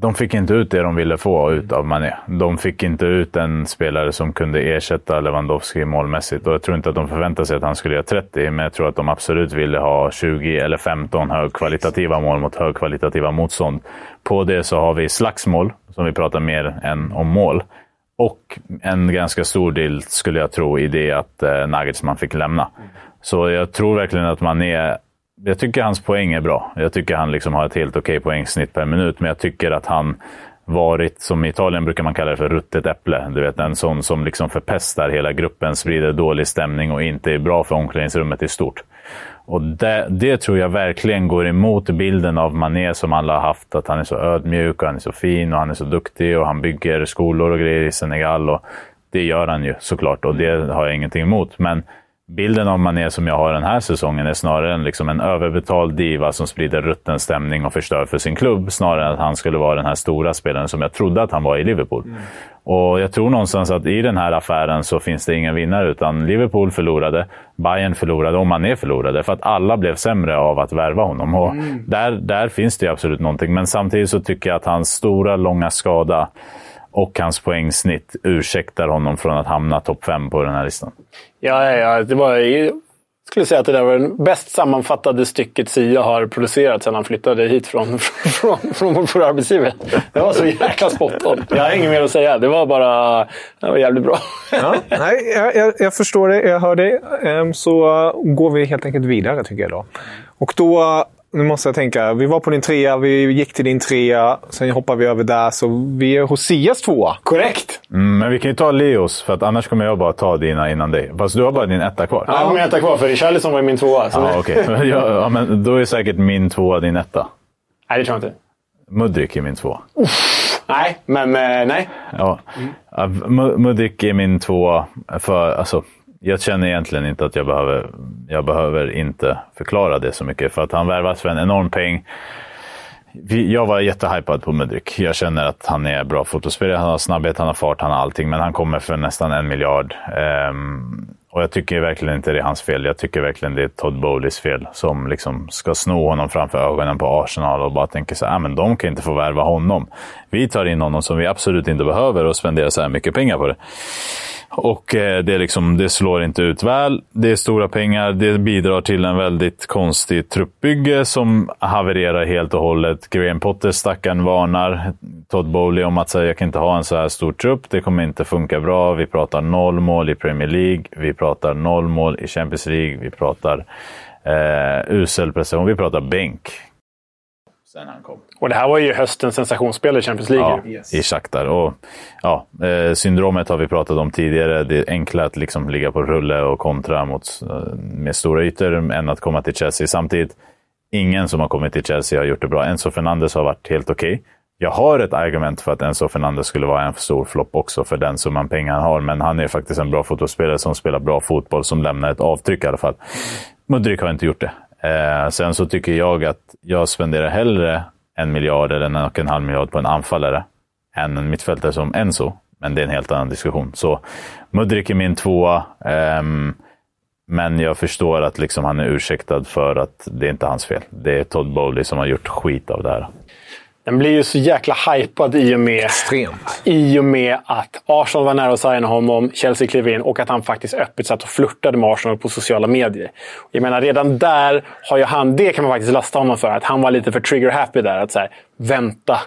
de fick inte ut det de ville få ut av Mané. De fick inte ut en spelare som kunde ersätta Lewandowski målmässigt. Och jag tror inte att de förväntade sig att han skulle göra 30, men jag tror att de absolut ville ha 20 eller 15 högkvalitativa mål mot högkvalitativa motstånd. På det så har vi slagsmål, som vi pratar mer än om mål. Och en ganska stor del, skulle jag tro, i det att eh, Nagelsmann fick lämna. Så jag tror verkligen att man är... Jag tycker hans poäng är bra. Jag tycker han liksom har ett helt okej poängsnitt per minut, men jag tycker att han varit, som i Italien brukar man kalla det för ruttet äpple. Du vet, en sån som liksom förpestar hela gruppen, sprider dålig stämning och inte är bra för omklädningsrummet i stort. Och det, det tror jag verkligen går emot bilden av Mané som alla har haft. Att han är så ödmjuk och han är så fin och han är så duktig och han bygger skolor och grejer i Senegal. Och det gör han ju såklart och det har jag ingenting emot. Men bilden av Mané som jag har den här säsongen är snarare en, liksom en överbetald diva som sprider rutten stämning och förstör för sin klubb. Snarare än att han skulle vara den här stora spelaren som jag trodde att han var i Liverpool. Och jag tror någonstans att i den här affären så finns det ingen vinnare. Utan Liverpool förlorade, Bayern förlorade och Mané förlorade. För att alla blev sämre av att värva honom. Och där, där finns det ju absolut någonting. Men samtidigt så tycker jag att hans stora, långa skada och hans poängsnitt ursäktar honom från att hamna topp fem på den här listan. Ja, ja, ja, det var, jag skulle säga att det där var det bäst sammanfattade stycket Sia har producerat sedan han flyttade hit från, från, från vår förra arbetsgivare. Det var så jäkla spot on. Jag har inget mer att säga. Det var bara... Det var jävligt bra. Ja, nej, jag, jag, jag förstår det, jag hör det. Ehm, Så går vi helt enkelt vidare tycker jag då. Och då, nu måste jag tänka. Vi var på din trea, vi gick till din trea. Sen hoppar vi över där, så vi är hos Sias tvåa. Korrekt! Mm, men vi kan ju ta Leos, för att annars kommer jag bara ta dina innan dig. Fast du har bara din etta kvar. Ja. Jag kommer äta kvar, för Richarlison var ju min tvåa. Så Ja, det- okej. Ja, ja, men då är säkert min tvåa din etta. Nej, det tror jag inte. Mudrik är min tvåa. Nej, men eh, nej. Ja. Mu- Mudrik är min tvåa. För, alltså, jag känner egentligen inte att jag behöver, jag behöver inte förklara det så mycket. För att han värvas för en enorm peng. Jag var jättehypad på Mudrik. Jag känner att han är bra fotbollsspelare. Han har snabbhet, han har fart, han har allting. Men han kommer för nästan en miljard. Ehm, och jag tycker verkligen inte det är hans fel. Jag tycker verkligen det är Todd Bowleys fel. Som liksom ska sno honom framför ögonen på Arsenal och bara tänker så här, ah, men de kan inte få värva honom. Vi tar in honom som vi absolut inte behöver och spenderar så här mycket pengar på det. Och eh, det, liksom, det slår inte ut väl. Det är stora pengar. Det bidrar till en väldigt konstig truppbygge som havererar helt och hållet. Graham Potter, stackaren, varnar Todd Bowley om att säga jag kan inte ha en så här stor trupp. Det kommer inte funka bra. Vi pratar noll mål i Premier League. Vi pratar noll mål i Champions League. Vi pratar eh, usel prestation. Vi pratar bänk. Sen han kom. Och det här var ju höstens sensationsspel i Champions League. Ja, i Shakhtar. Och, ja, eh, syndromet har vi pratat om tidigare. Det är enklare att liksom ligga på rulle och kontra mot, eh, med stora ytor än att komma till Chelsea. Samtidigt, ingen som har kommit till Chelsea har gjort det bra. Enzo Fernandes har varit helt okej. Jag har ett argument för att Enzo Fernandez skulle vara en för stor flopp också för den summan pengar han har. Men han är faktiskt en bra fotbollsspelare som spelar bra fotboll, som lämnar ett avtryck i alla fall. Mudryk har inte gjort det. Eh, sen så tycker jag att jag spenderar hellre en miljard eller en och en halv miljard på en anfallare än en mittfältare som Enzo. Men det är en helt annan diskussion. Så Mudrik är min tvåa. Eh, men jag förstår att liksom han är ursäktad för att det är inte hans fel. Det är Todd Bowley som har gjort skit av det här. Den blir ju så jäkla hypad i och med, Extremt. i och med att Arsenal var nära att signa honom, Chelsea klev in och att han faktiskt öppet satt och flörtade med Arsenal på sociala medier. Jag menar, redan där har ju han, det kan man faktiskt lasta honom för, att han var lite för trigger-happy där. Att så här, vänta,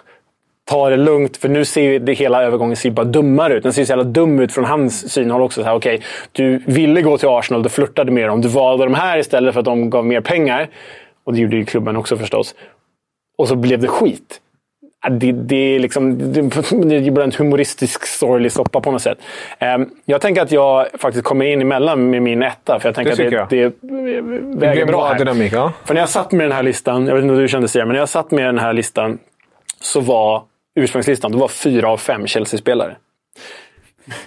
ta det lugnt. För nu ser det hela övergången ser bara dummare ut. Den ser så jävla dum ut från hans synhåll också. Så här, okay, du ville gå till Arsenal, du flörtade med dem. Du valde de här istället för att de gav mer pengar. Och det gjorde ju klubben också förstås. Och så blev det skit. Det, det, är liksom, det, det är en humoristisk sorglig soppa på något sätt. Um, jag tänker att jag faktiskt kommer in emellan med min etta. För jag tänker Det att det, det, väger bra här. dynamik. Ja. För när jag satt med den här listan, jag vet inte hur du kände Sia, men när jag satt med den här listan så var ursprungslistan, då var fyra av fem Chelsea-spelare.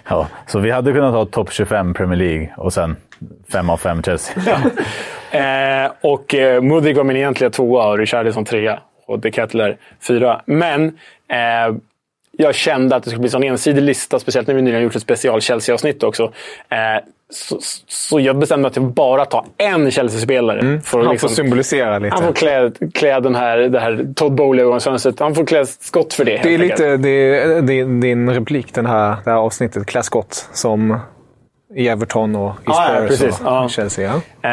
Ja, så vi hade kunnat ha topp 25 Premier League och sen fem av fem Chelsea. Eh, och eh, Mudrik var min egentliga tvåa och Richarlison trea. Och De Kettler fyra. Men eh, jag kände att det skulle bli en sån ensidig lista, speciellt när vi nyligen gjort ett special Chelsea-avsnitt också. Eh, så, så jag bestämde mig att jag bara ta en Chelsea-spelare. för att Han får liksom- symbolisera lite. han får klä, klä den här, det här Todd Bowley-ögonfönstret. Han får klä skott för det. Det är lite det är, är din replik, den här, det här avsnittet. Klä skott. Som i Everton och i Ja, ja, Spurs precis. och Ja. Chelsea. Ja.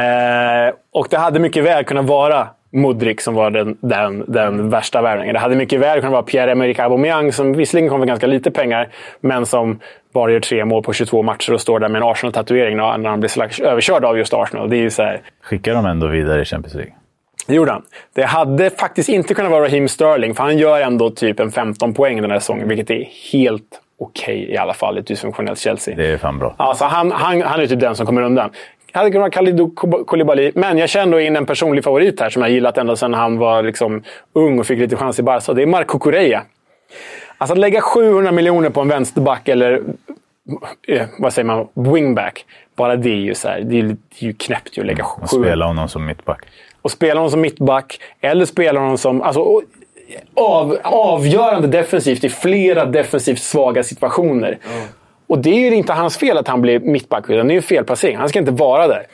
Eh, och det hade mycket väl kunnat vara Mudrik som var den, den, den värsta värvningen. Det hade mycket väl kunnat vara Pierre-Emerick Aubameyang som visserligen kom för ganska lite pengar, men som bara gör tre mål på 22 matcher och står där med en Arsenal-tatuering när han blir överkörd av just Arsenal. Det är så här, Skickar de ändå vidare i Champions League? det gjorde han. Det hade faktiskt inte kunnat vara Raheem Sterling, för han gör ändå typ en 15 poäng den här säsongen, vilket är helt okej i alla fall i ett dysfunktionellt Chelsea. Det är fan bra. Alltså han, han, han är typ den som kommer undan. Hade kunnat vara Kalidou Koulibaly, men jag känner in en personlig favorit här som jag gillat ända sedan han var liksom ung och fick lite chans i Barca. Det är Marco Correa. Alltså att lägga 700 miljoner på en vänsterback eller eh, vad säger man, wingback. Bara det är ju, så här, det är, det är ju knäppt ju att lägga Och 700 spela honom som mittback. och spela honom som mittback eller spela honom som alltså, och- av, avgörande defensivt i flera defensivt svaga situationer. Och det är ju inte hans fel att han blir mittback, utan det är ju felplacering. Han ska inte vara där.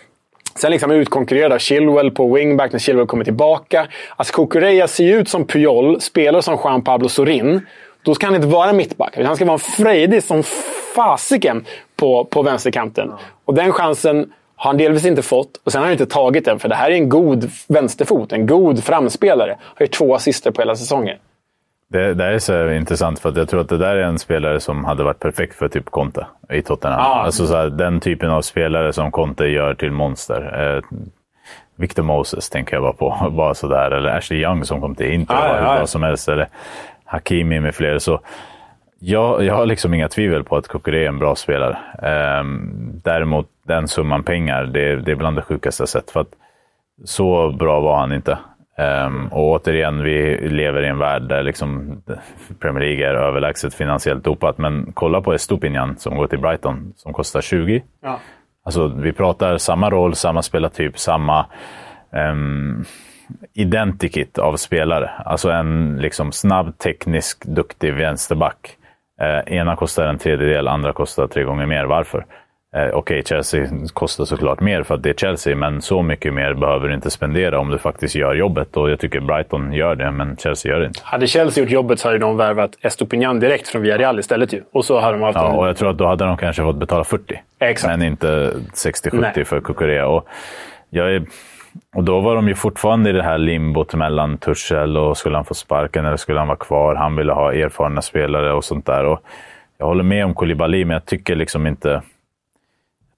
Sen liksom utkonkurrerad av Chilwell på wingback när Chilwell kommer tillbaka. Alltså Cucurella ser ju ut som Puyol, spelar som Juan Pablo Sorin. Då ska han inte vara mittback. Han ska vara frejdig som fasiken på, på vänsterkanten. Och den chansen har han delvis inte fått och sen har han inte tagit den. För det här är en god vänsterfot, en god framspelare. Har gjort två assister på hela säsongen. Det, det är så intressant för att jag tror att det där är en spelare som hade varit perfekt för typ Conte i Tottenham. Ja. Alltså så här, den typen av spelare som Conte gör till monster. Eh, Victor Moses tänker jag bara på. Bara sådär. Eller Ashley Young som kom till Inter. Var ja, bra som helst. Eller Hakimi med flera. Så jag, jag har liksom inga tvivel på att Kokore är en bra spelare. Ehm, däremot den summan pengar, det, det är bland det sjukaste jag sett. För att så bra var han inte. Ehm, och återigen, vi lever i en värld där liksom Premier League är överlägset finansiellt dopat. Men kolla på Estopinian som går till Brighton, som kostar 20. Ja. Alltså, vi pratar samma roll, samma spelartyp, samma um, identikit av spelare. Alltså en liksom snabb, teknisk, duktig vänsterback. Eh, ena kostar en tredjedel, andra kostar tre gånger mer. Varför? Eh, Okej, Chelsea kostar såklart mer för att det är Chelsea, men så mycket mer behöver du inte spendera om du faktiskt gör jobbet. Och jag tycker Brighton gör det, men Chelsea gör det inte. Hade Chelsea gjort jobbet så hade de värvat Estopinian direkt från Villarreal istället ju. Och så hade de haft Ja, en... och jag tror att då hade de kanske fått betala 40. Exakt. Men inte 60-70 Nej. för Kukurea. Och, är, och då var de ju fortfarande i det här limbot mellan Tuchel och skulle han få sparken eller skulle han vara kvar? Han ville ha erfarna spelare och sånt där. Och jag håller med om Koulibaly, men jag tycker liksom inte...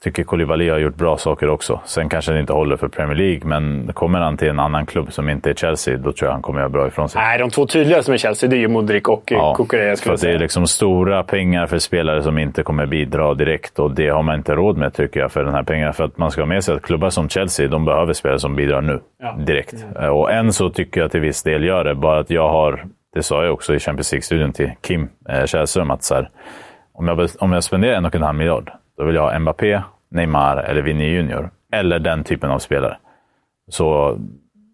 Tycker Koulibaly har gjort bra saker också. Sen kanske det inte håller för Premier League, men kommer han till en annan klubb som inte är Chelsea, då tror jag han kommer göra bra ifrån sig. Nej, de två tydligaste med Chelsea det är ju Mudrik och ja, Kukureya skulle jag det är liksom stora pengar för spelare som inte kommer bidra direkt och det har man inte råd med tycker jag för den här pengarna. För att man ska ha med sig att klubbar som Chelsea, de behöver spelare som bidrar nu. Direkt. Och än så tycker jag till viss del gör det. Bara att jag har, det sa jag också i Champions League-studion till Kim eh, Källström, att så här, om, jag, om jag spenderar en och en halv miljard, då vill jag ha Mbappé, Neymar eller Vinny Junior. Eller den typen av spelare. Så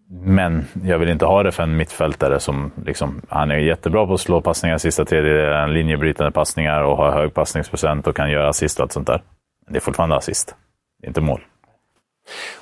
Men jag vill inte ha det för en mittfältare som liksom, han är jättebra på att slå passningar sista tredjedelen, linjebrytande passningar och har hög passningsprocent och kan göra assist och allt sånt där. Men det är fortfarande assist, det är inte mål.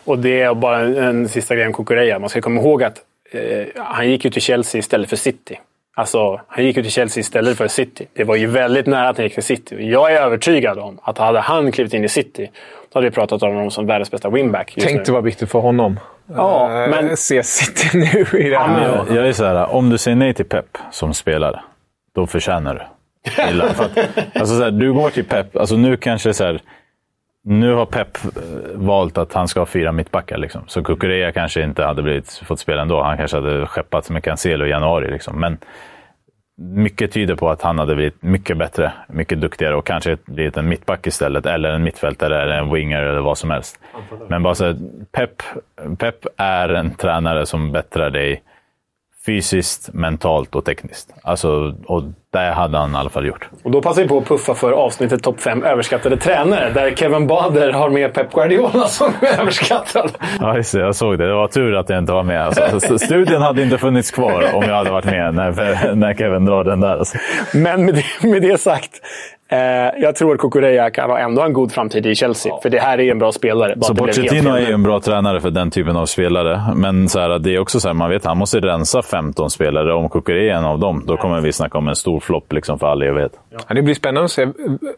Och det är bara en, en sista grej om Kukureya. Man ska komma ihåg att eh, han gick ju till Chelsea istället för City. Alltså, han gick ju till Chelsea istället för City. Det var ju väldigt nära att han gick till City. Jag är övertygad om att hade han klivit in i City, då hade vi pratat om honom som världens bästa winback. Tänk det var viktigt för honom. Ja, Eh, men- Se City nu i det här. Jag, jag är så här, om du säger nej till Pep som spelare, då förtjänar du illa. För att, alltså så här, du går till Pep, alltså nu kanske så här, nu har Pep eh, valt att han ska ha fyra mittbackar. Liksom. Så Kukureya kanske inte hade blivit, fått spela ändå. Han kanske hade skeppat med Cancelo i januari. Liksom. Men mycket tyder på att han hade blivit mycket bättre, mycket duktigare och kanske blivit en mittback istället. Eller en mittfältare, eller en winger eller vad som helst. Men bara så Pep, Pep är en tränare som bättrar dig fysiskt, mentalt och tekniskt. Alltså, och det hade han i alla fall gjort. Och då passar vi på att puffa för avsnittet Topp 5 överskattade tränare. Där Kevin Bader har med Pep Guardiola som överskattad. Ja, just det. Jag såg det. Det var tur att jag inte var med. Alltså, studien hade inte funnits kvar om jag hade varit med när, när Kevin drar den där. Alltså. Men med det, med det sagt. Eh, jag tror att Kukureya kan ha ändå en god framtid i Chelsea. För det här är en bra spelare. Bara Så Pochettino är ju en bra tränare för den typen av spelare. Men så här, det är också så här, man vet han måste rensa 15 spelare. Om Kukureya är en av dem, då kommer vi snacka om en stor flopp liksom för all evighet. Ja, det blir spännande att se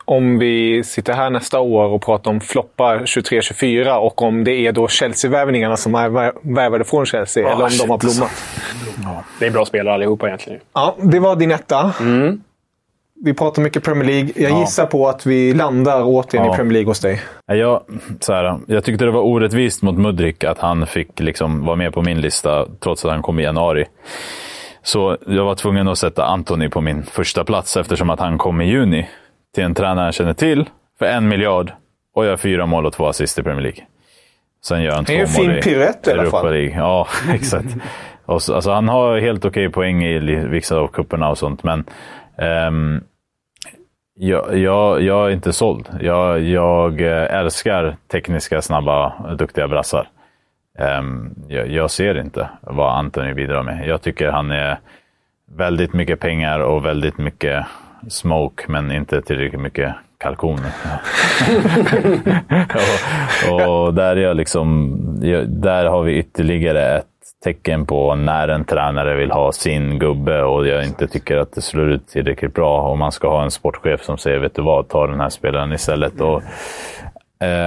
om vi sitter här nästa år och pratar om floppar 23-24 och om det är då Chelsea-värvningarna som är vär- värvade från Chelsea Ja, eller om de har shit. blommat. Det är bra spelare allihopa egentligen. Ja, det var din etta. Mm. Vi pratar mycket Premier League. Jag Ja. gissar på att vi landar återigen Ja. i Premier League hos dig. Jag, så här, jag tyckte det var orättvist mot Mudrik att han fick liksom vara med på min lista trots att han kom i januari. Så jag var tvungen att sätta Anthony på min första plats eftersom att han kom i juni till en tränare jag känner till för en miljard och gör fyra mål och två assist i Premier League. Sen gör han Det är två mål i Europa. League. Ja, exakt. Och så, alltså, han har helt okej poäng i vissa av kupperna och sånt, men um, jag, jag, jag är inte såld. Jag, jag eh, älskar tekniska, snabba, duktiga brassar. Um, jag, jag ser inte vad Anthony bidrar med. Jag tycker han är väldigt mycket pengar och väldigt mycket smoke, men inte tillräckligt mycket kalkoner. och, och där, är jag liksom, där har vi ytterligare ett tecken på när en tränare vill ha sin gubbe och jag inte tycker att det slår ut tillräckligt bra. Och man ska ha en sportchef som säger, vet du vad, ta den här spelaren istället. Och,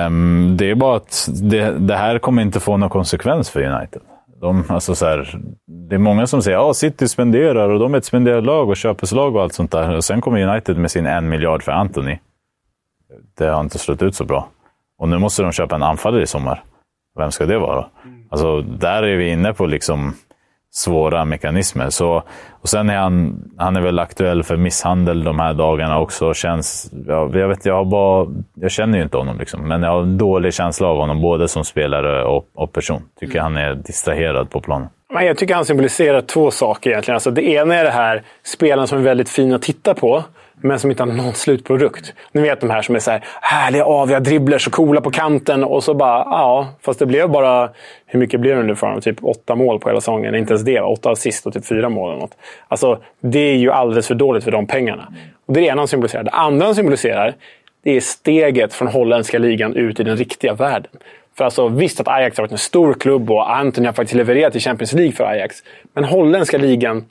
um, det är bara att det, det här kommer inte få någon konsekvens för United. De, alltså så här, det är många som säger att City spenderar och de är ett spenderarlag och köpeslag och allt sånt där. Och sen kommer United med sin en miljard för Anthony. Det har inte slått ut så bra. Och nu måste de köpa en anfallare i sommar. Vem ska det vara? Alltså, där är vi inne på liksom svåra mekanismer. Så, och sen är han, han är väl aktuell för misshandel de här dagarna också. Känns, ja, jag, vet, jag, har bara, jag känner ju inte honom, liksom, men jag har en dålig känsla av honom, både som spelare och, och person. Tycker han är distraherad på planen. Men jag tycker han symboliserar två saker egentligen. Alltså det ena är det här spelarna som är väldigt fina att titta på, men som inte har någon slutprodukt. Ni vet de här som är så här härliga, aviga dribblers och coola på kanten. Och så bara, ja, fast det blev bara... Hur mycket blev det nu för honom? Typ åtta mål på hela säsongen. Inte ens det. va? Åtta assist och typ fyra mål eller något. Alltså, det är ju alldeles för dåligt för de pengarna. Och det är det ena han symboliserar. Det andra han symboliserar, det är steget från holländska ligan ut i den riktiga världen. För alltså, visst att Ajax har varit en stor klubb och Anthony har faktiskt levererat i Champions League för Ajax. Men holländska ligan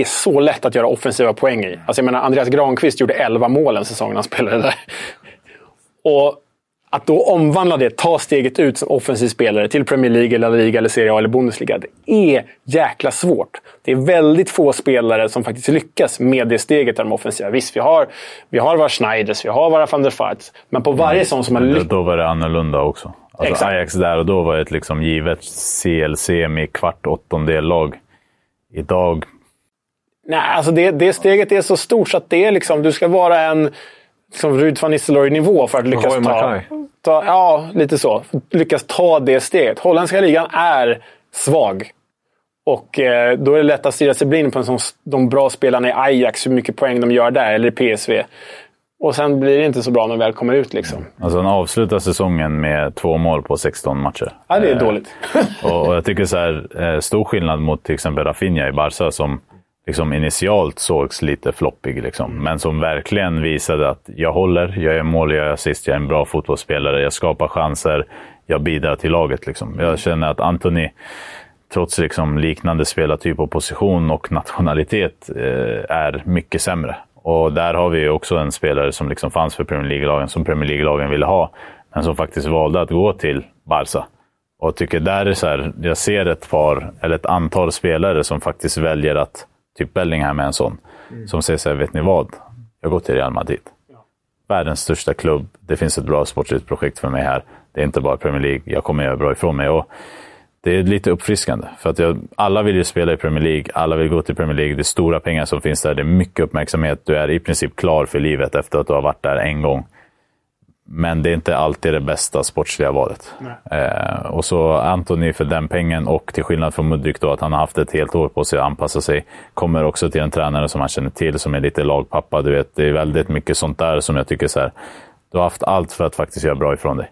är så lätt att göra offensiva poäng i. Alltså jag menar, Andreas Granqvist gjorde 11 mål en säsong när han spelade där. Och att då omvandla det, ta steget ut som offensiv spelare till Premier League, eller La Liga, eller Serie A eller Bundesliga. Det är jäkla svårt. Det är väldigt få spelare som faktiskt lyckas med det steget där de offensiva. Visst, vi har, vi har våra Schneiders, vi har våra van der Vaarts. Men på varje sån som har lyckats... Då var det annorlunda också. Alltså Exakt. Ajax där och då var ett liksom givet CL semi kvart åttondel lag. Idag Nej, alltså det, det steget är så stort så att det är liksom, du ska vara en liksom Rud van Nistelrooy-nivå för att lyckas Roy ta, ta... Ja, lite så. Lyckas ta det steget. Holländska ligan är svag. Och eh, då är det lätt att stirra sig blind på en sån, de bra spelarna i Ajax, hur mycket poäng de gör där, eller i PSV. Och sen blir det inte så bra när de väl kommer ut. Liksom. Alltså han avslutar säsongen med två mål på 16 matcher. Ja, det är Eh, dåligt. och, och jag tycker så här, eh, stor skillnad mot till exempel Rafinha i Barca som liksom initialt sågs lite floppig. Liksom, men som verkligen visade att jag håller, jag är mål, jag är assist, jag är en bra fotbollsspelare, jag skapar chanser, jag bidrar till laget. Liksom. Jag känner att Anthony, trots liksom liknande spelartyp och position och nationalitet, eh, är mycket sämre. Och där har vi också en spelare som liksom fanns för Premier League-lagen, som Premier League-lagen ville ha, men som faktiskt valde att gå till Barca. Och tycker där är så här, jag ser ett par, eller ett antal spelare som faktiskt väljer att, typ Bellingham är en sån, som säger så här, vet ni vad? Jag går till Real Madrid. Världens största klubb. Det finns ett bra sportsligt projekt för mig här. Det är inte bara Premier League. Jag kommer göra bra ifrån mig. Och det är lite uppfriskande. För att jag, alla vill ju spela i Premier League. Alla vill gå till Premier League. Det är stora pengar som finns där. Det är mycket uppmärksamhet. Du är i princip klar för livet efter att du har varit där en gång. Men det är inte alltid det bästa sportsliga valet. Eh, och så Anthony för den pengen och till skillnad från Mudryk då att han har haft ett helt år på sig att anpassa sig. Kommer också till en tränare som han känner till som är lite lagpappa. Du vet, det är väldigt mycket sånt där som jag tycker så här. Du har haft allt för att faktiskt göra bra ifrån dig.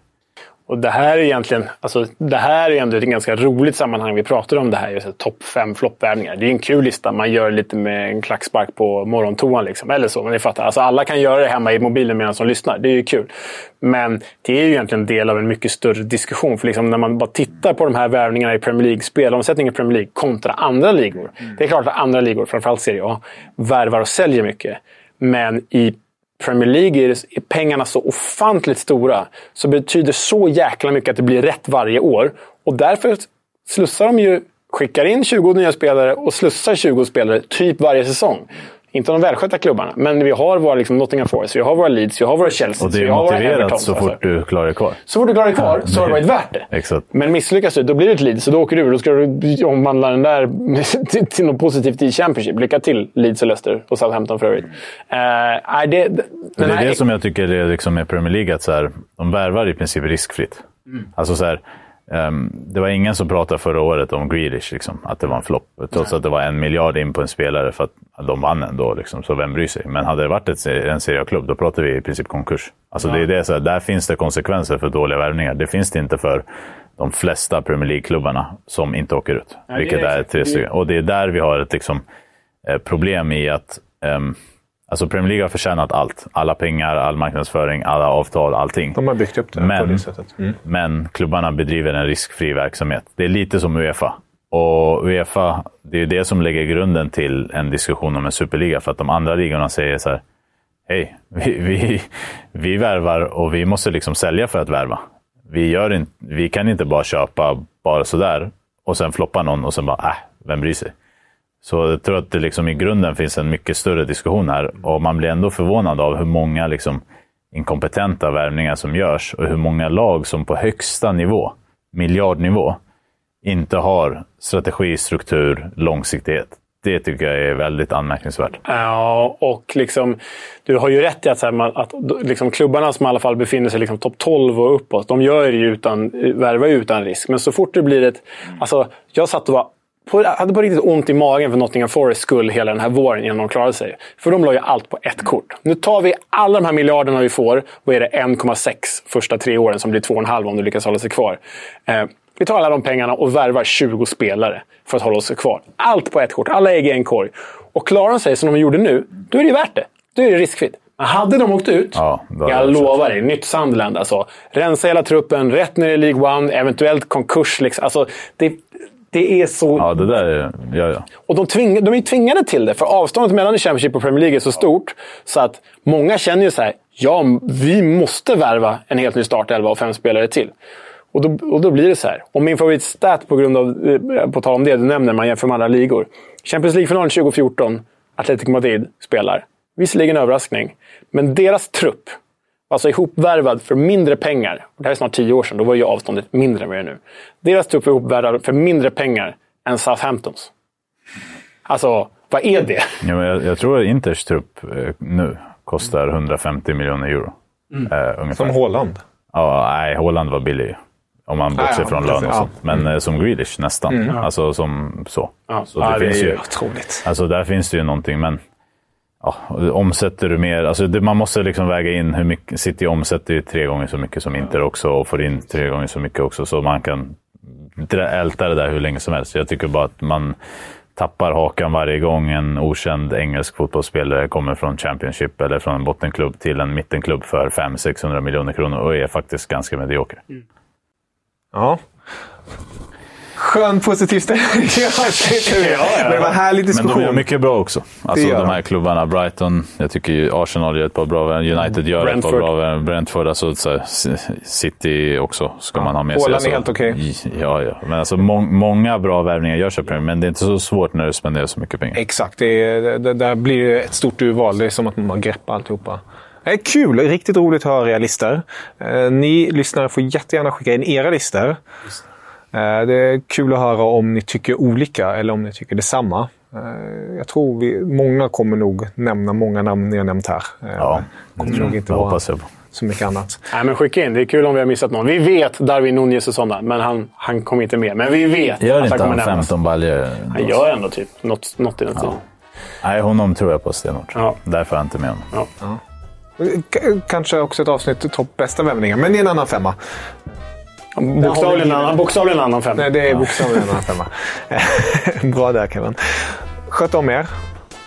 Och det här är egentligen, alltså, det här är ändå ett ganska roligt sammanhang. Vi pratar om det här, just topp fem floppvärvningar. Det är en kul lista. Man gör lite med en klackspark på morgontoan. Liksom. Eller så, men ni fattar. Alltså, alla kan göra det hemma i mobilen medan de lyssnar. Det är ju kul. Men det är ju egentligen en del av en mycket större diskussion. För liksom, när man bara tittar på de här värvningarna i Premier League, spelomsättningen i Premier League kontra andra ligor. Det är klart att andra ligor, framförallt Serie A, värvar och säljer mycket. Men i Premier League är, pengarna så ofantligt stora. Så betyder så jäkla mycket att det blir rätt varje år. Och därför slussar de ju, skickar in 20 nya spelare och slussar 20 spelare typ varje säsong. Inte de välskötta klubbarna, men vi har våra liksom, Nottingham Forest, vi har våra Leeds, vi har våra Chelsea, Och det är motiverat Evertons, så fort alltså. du klarar dig kvar. Så fort du klarar dig kvar Ja, så har det varit värt det. Exakt. Men misslyckas du, då blir det ett Leeds och då åker du ur. Då ska du omvandla den där till, till något positivt i Championship. Lycka till Leeds och Leicester och Southampton för övrigt. Uh, det, det, det är här- det som jag tycker är liksom med Premier League, att så här, de värvar i princip riskfritt. Alltså så här, ehm, det var ingen som pratade förra året om Grealish, liksom, att det var en flopp. Trots att det var en miljard in på en spelare för att de vann ändå, liksom, så vem bryr sig? Men hade det varit ett, en Serie A-klubb, då pratar vi i princip konkurs. Alltså det är det, så här, där finns det konsekvenser för dåliga värvningar. Det finns det inte för de flesta Premier League-klubbarna som inte åker ut. Nej, är vilket är exakt. tre stycken. Och det är där vi har ett liksom, eh, problem i att ehm, Alltså Premier League har förtjänat allt. Alla pengar, all marknadsföring, alla avtal, allting. De har byggt upp det på Men, det sättet. Mm. men klubbarna bedriver en riskfri verksamhet. Det är lite som Uefa. Och Uefa, det är det som lägger grunden till en diskussion om en superliga. För att de andra ligorna säger så här. Hej, vi, vi, vi värvar och vi måste liksom sälja för att värva. Vi, gör inte, vi kan inte bara köpa bara sådär och sen floppa någon och sen bara, äh, vem bryr sig? Så jag tror att det liksom i grunden finns en mycket större diskussion här och man blir ändå förvånad av hur många liksom inkompetenta värvningar som görs och hur många lag som på högsta nivå, miljardnivå, inte har strategi, struktur, långsiktighet. Det tycker jag är väldigt anmärkningsvärt. Ja, och liksom, du har ju rätt i att, så här, att liksom, klubbarna som i alla fall befinner sig liksom, topp 12 och uppåt, de gör ju utan, värvar ju utan risk. Men så fort det blir ett... Alltså, jag satt och var på, hade på riktigt ont i magen för Nottingham Forest skull hela den här våren innan de klarade sig. För de la ju allt på ett kort. Nu tar vi alla de här miljarderna vi får. Vad är det? 1,6 första tre åren som blir 2,5 om du lyckas hålla sig kvar. Eh, vi tar alla de pengarna och värvar 20 spelare för att hålla oss kvar. Allt på ett kort. Alla ägg i en korg. Och klarar de sig som de gjorde nu, då är det ju värt det. Då är det riskfritt. Men hade de åkt ut, Ja, jag lovar dig, nytt Sunderland alltså. Rensa hela truppen, rätt ner i League One, eventuellt konkurs. Liksom. Alltså, det, det är så... Ja, det där är... Ja, ja. Och de, tving, de är tvingade till det, för avståndet mellan Championship och Premier League är så stort. Så att många känner ju så här, ja, vi måste värva en helt ny startelva och fem spelare till. Och då, och då blir det så här. Och min favoritstat på grund av, eh, på tal om det du nämner, man jämför med andra ligor. Champions League-finalen 2014, Atletico Madrid spelar. Visserligen överraskning, men deras trupp alltså ihopvärvad för mindre pengar. Det här är snart tio år sedan, då var ju avståndet mindre än vad det är nu. Deras trupp var ihopvärvad för mindre pengar än Southamptons. Alltså, vad är det? Ja, men jag, jag tror att Inters trupp eh, nu kostar 150 miljoner euro. Mm. Eh, ungefär. Som Haaland. Ja, nej, Holland var billig. Om man bortser ja, från lön och ja. sånt. Men eh, som Grealish nästan. Alltså som så. Ja, så ja, det det finns är ju, ju otroligt. alltså där finns det ju någonting. Men Ja, omsätter du mer? Alltså det, man måste liksom väga in hur mycket... City omsätter ju tre gånger så mycket som Inter också och får in tre gånger så mycket också. Så man kan älta det där hur länge som helst. Jag tycker bara att man tappar hakan varje gång en okänd engelsk fotbollsspelare kommer från Championship eller från en bottenklubb till en mittenklubb för 500-600 miljoner kronor och är faktiskt ganska medioker. Mm. Ja. Skön positiv stämning ja, Det var härlig diskussion. Men de gör mycket bra också. Alltså de här klubbarna. Brighton, jag tycker ju Arsenal gör ett par bra United gör Brentford. ett par bra Brentford, alltså så City också ska ja. man ha med sig. Håland är helt okej. Okay. Ja, ja. Men alltså må många bra värvningar görs i Premier men det är inte så svårt när du spenderar så mycket pengar. Exakt. Det, är, det, där blir ett stort urval. Det är som att man greppar alltihopa. Det är kul! Riktigt roligt att höra era listor. Eh, ni lyssnare får jättegärna skicka in era listor. Eh, det är kul att höra om ni tycker olika eller om ni tycker detsamma. Eh, jag tror vi, många kommer nog nämna många namn ni har nämnt här. Eh, ja, kommer nog inte vara så mycket annat. Nej, men skicka in. Det är kul om vi har missat någon. Vi vet Darwin Nunez och sådana, men han, han kommer inte med. Men vi vet gör att han kommer nämnas. Gör inte 15 baljor? Han gör ändå typ något, något i den ja. Nej, honom tror jag på stenhårt. Ja. Därför är jag inte med honom. Ja. Ja. Kanske också ett avsnitt topp bästa vävningar, men det är en annan femma. Bokstavligen en annan, bokstavligen annan femma. Nej, det är bokstavligen en annan femma. Bra där Kevin. Sköt om er.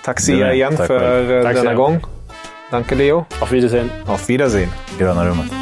Tack Sia igen tack för tack, denna tack, gång. Danke Leo. Auf Wiedersehen. Auf Wiedersehen. Gröna rummet.